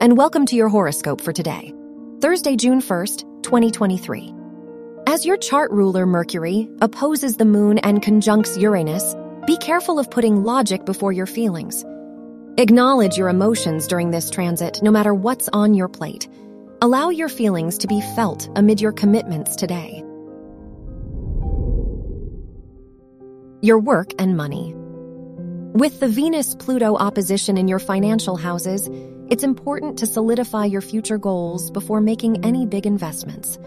and welcome to your horoscope for today, Thursday, June 1st, 2023. As your chart ruler, Mercury, opposes the moon and conjuncts Uranus, be careful of putting logic before your feelings. Acknowledge your emotions during this transit, no matter what's on your plate. Allow your feelings to be felt amid your commitments today. Your work and money. With the Venus Pluto opposition in your financial houses, it's important to solidify your future goals before making any big investments.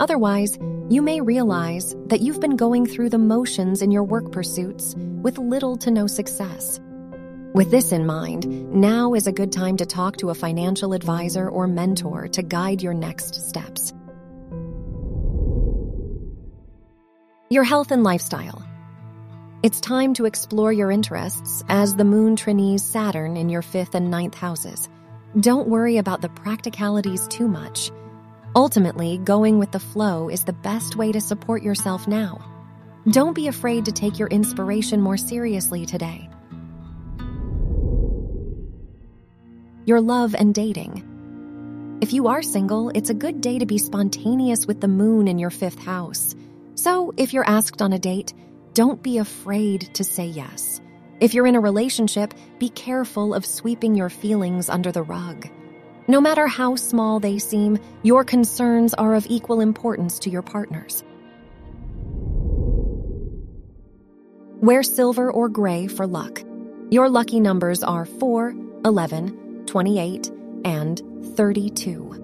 Otherwise, you may realize that you've been going through the motions in your work pursuits with little to no success. With this in mind, now is a good time to talk to a financial advisor or mentor to guide your next steps. Your health and lifestyle. It's time to explore your interests as the moon trines Saturn in your fifth and ninth houses. Don't worry about the practicalities too much. Ultimately, going with the flow is the best way to support yourself now. Don't be afraid to take your inspiration more seriously today. Your love and dating. If you are single, it's a good day to be spontaneous with the moon in your fifth house. So, if you're asked on a date, don't be afraid to say yes. If you're in a relationship, be careful of sweeping your feelings under the rug. No matter how small they seem, your concerns are of equal importance to your partners. Wear silver or gray for luck. Your lucky numbers are 4, 11, 28, and 32.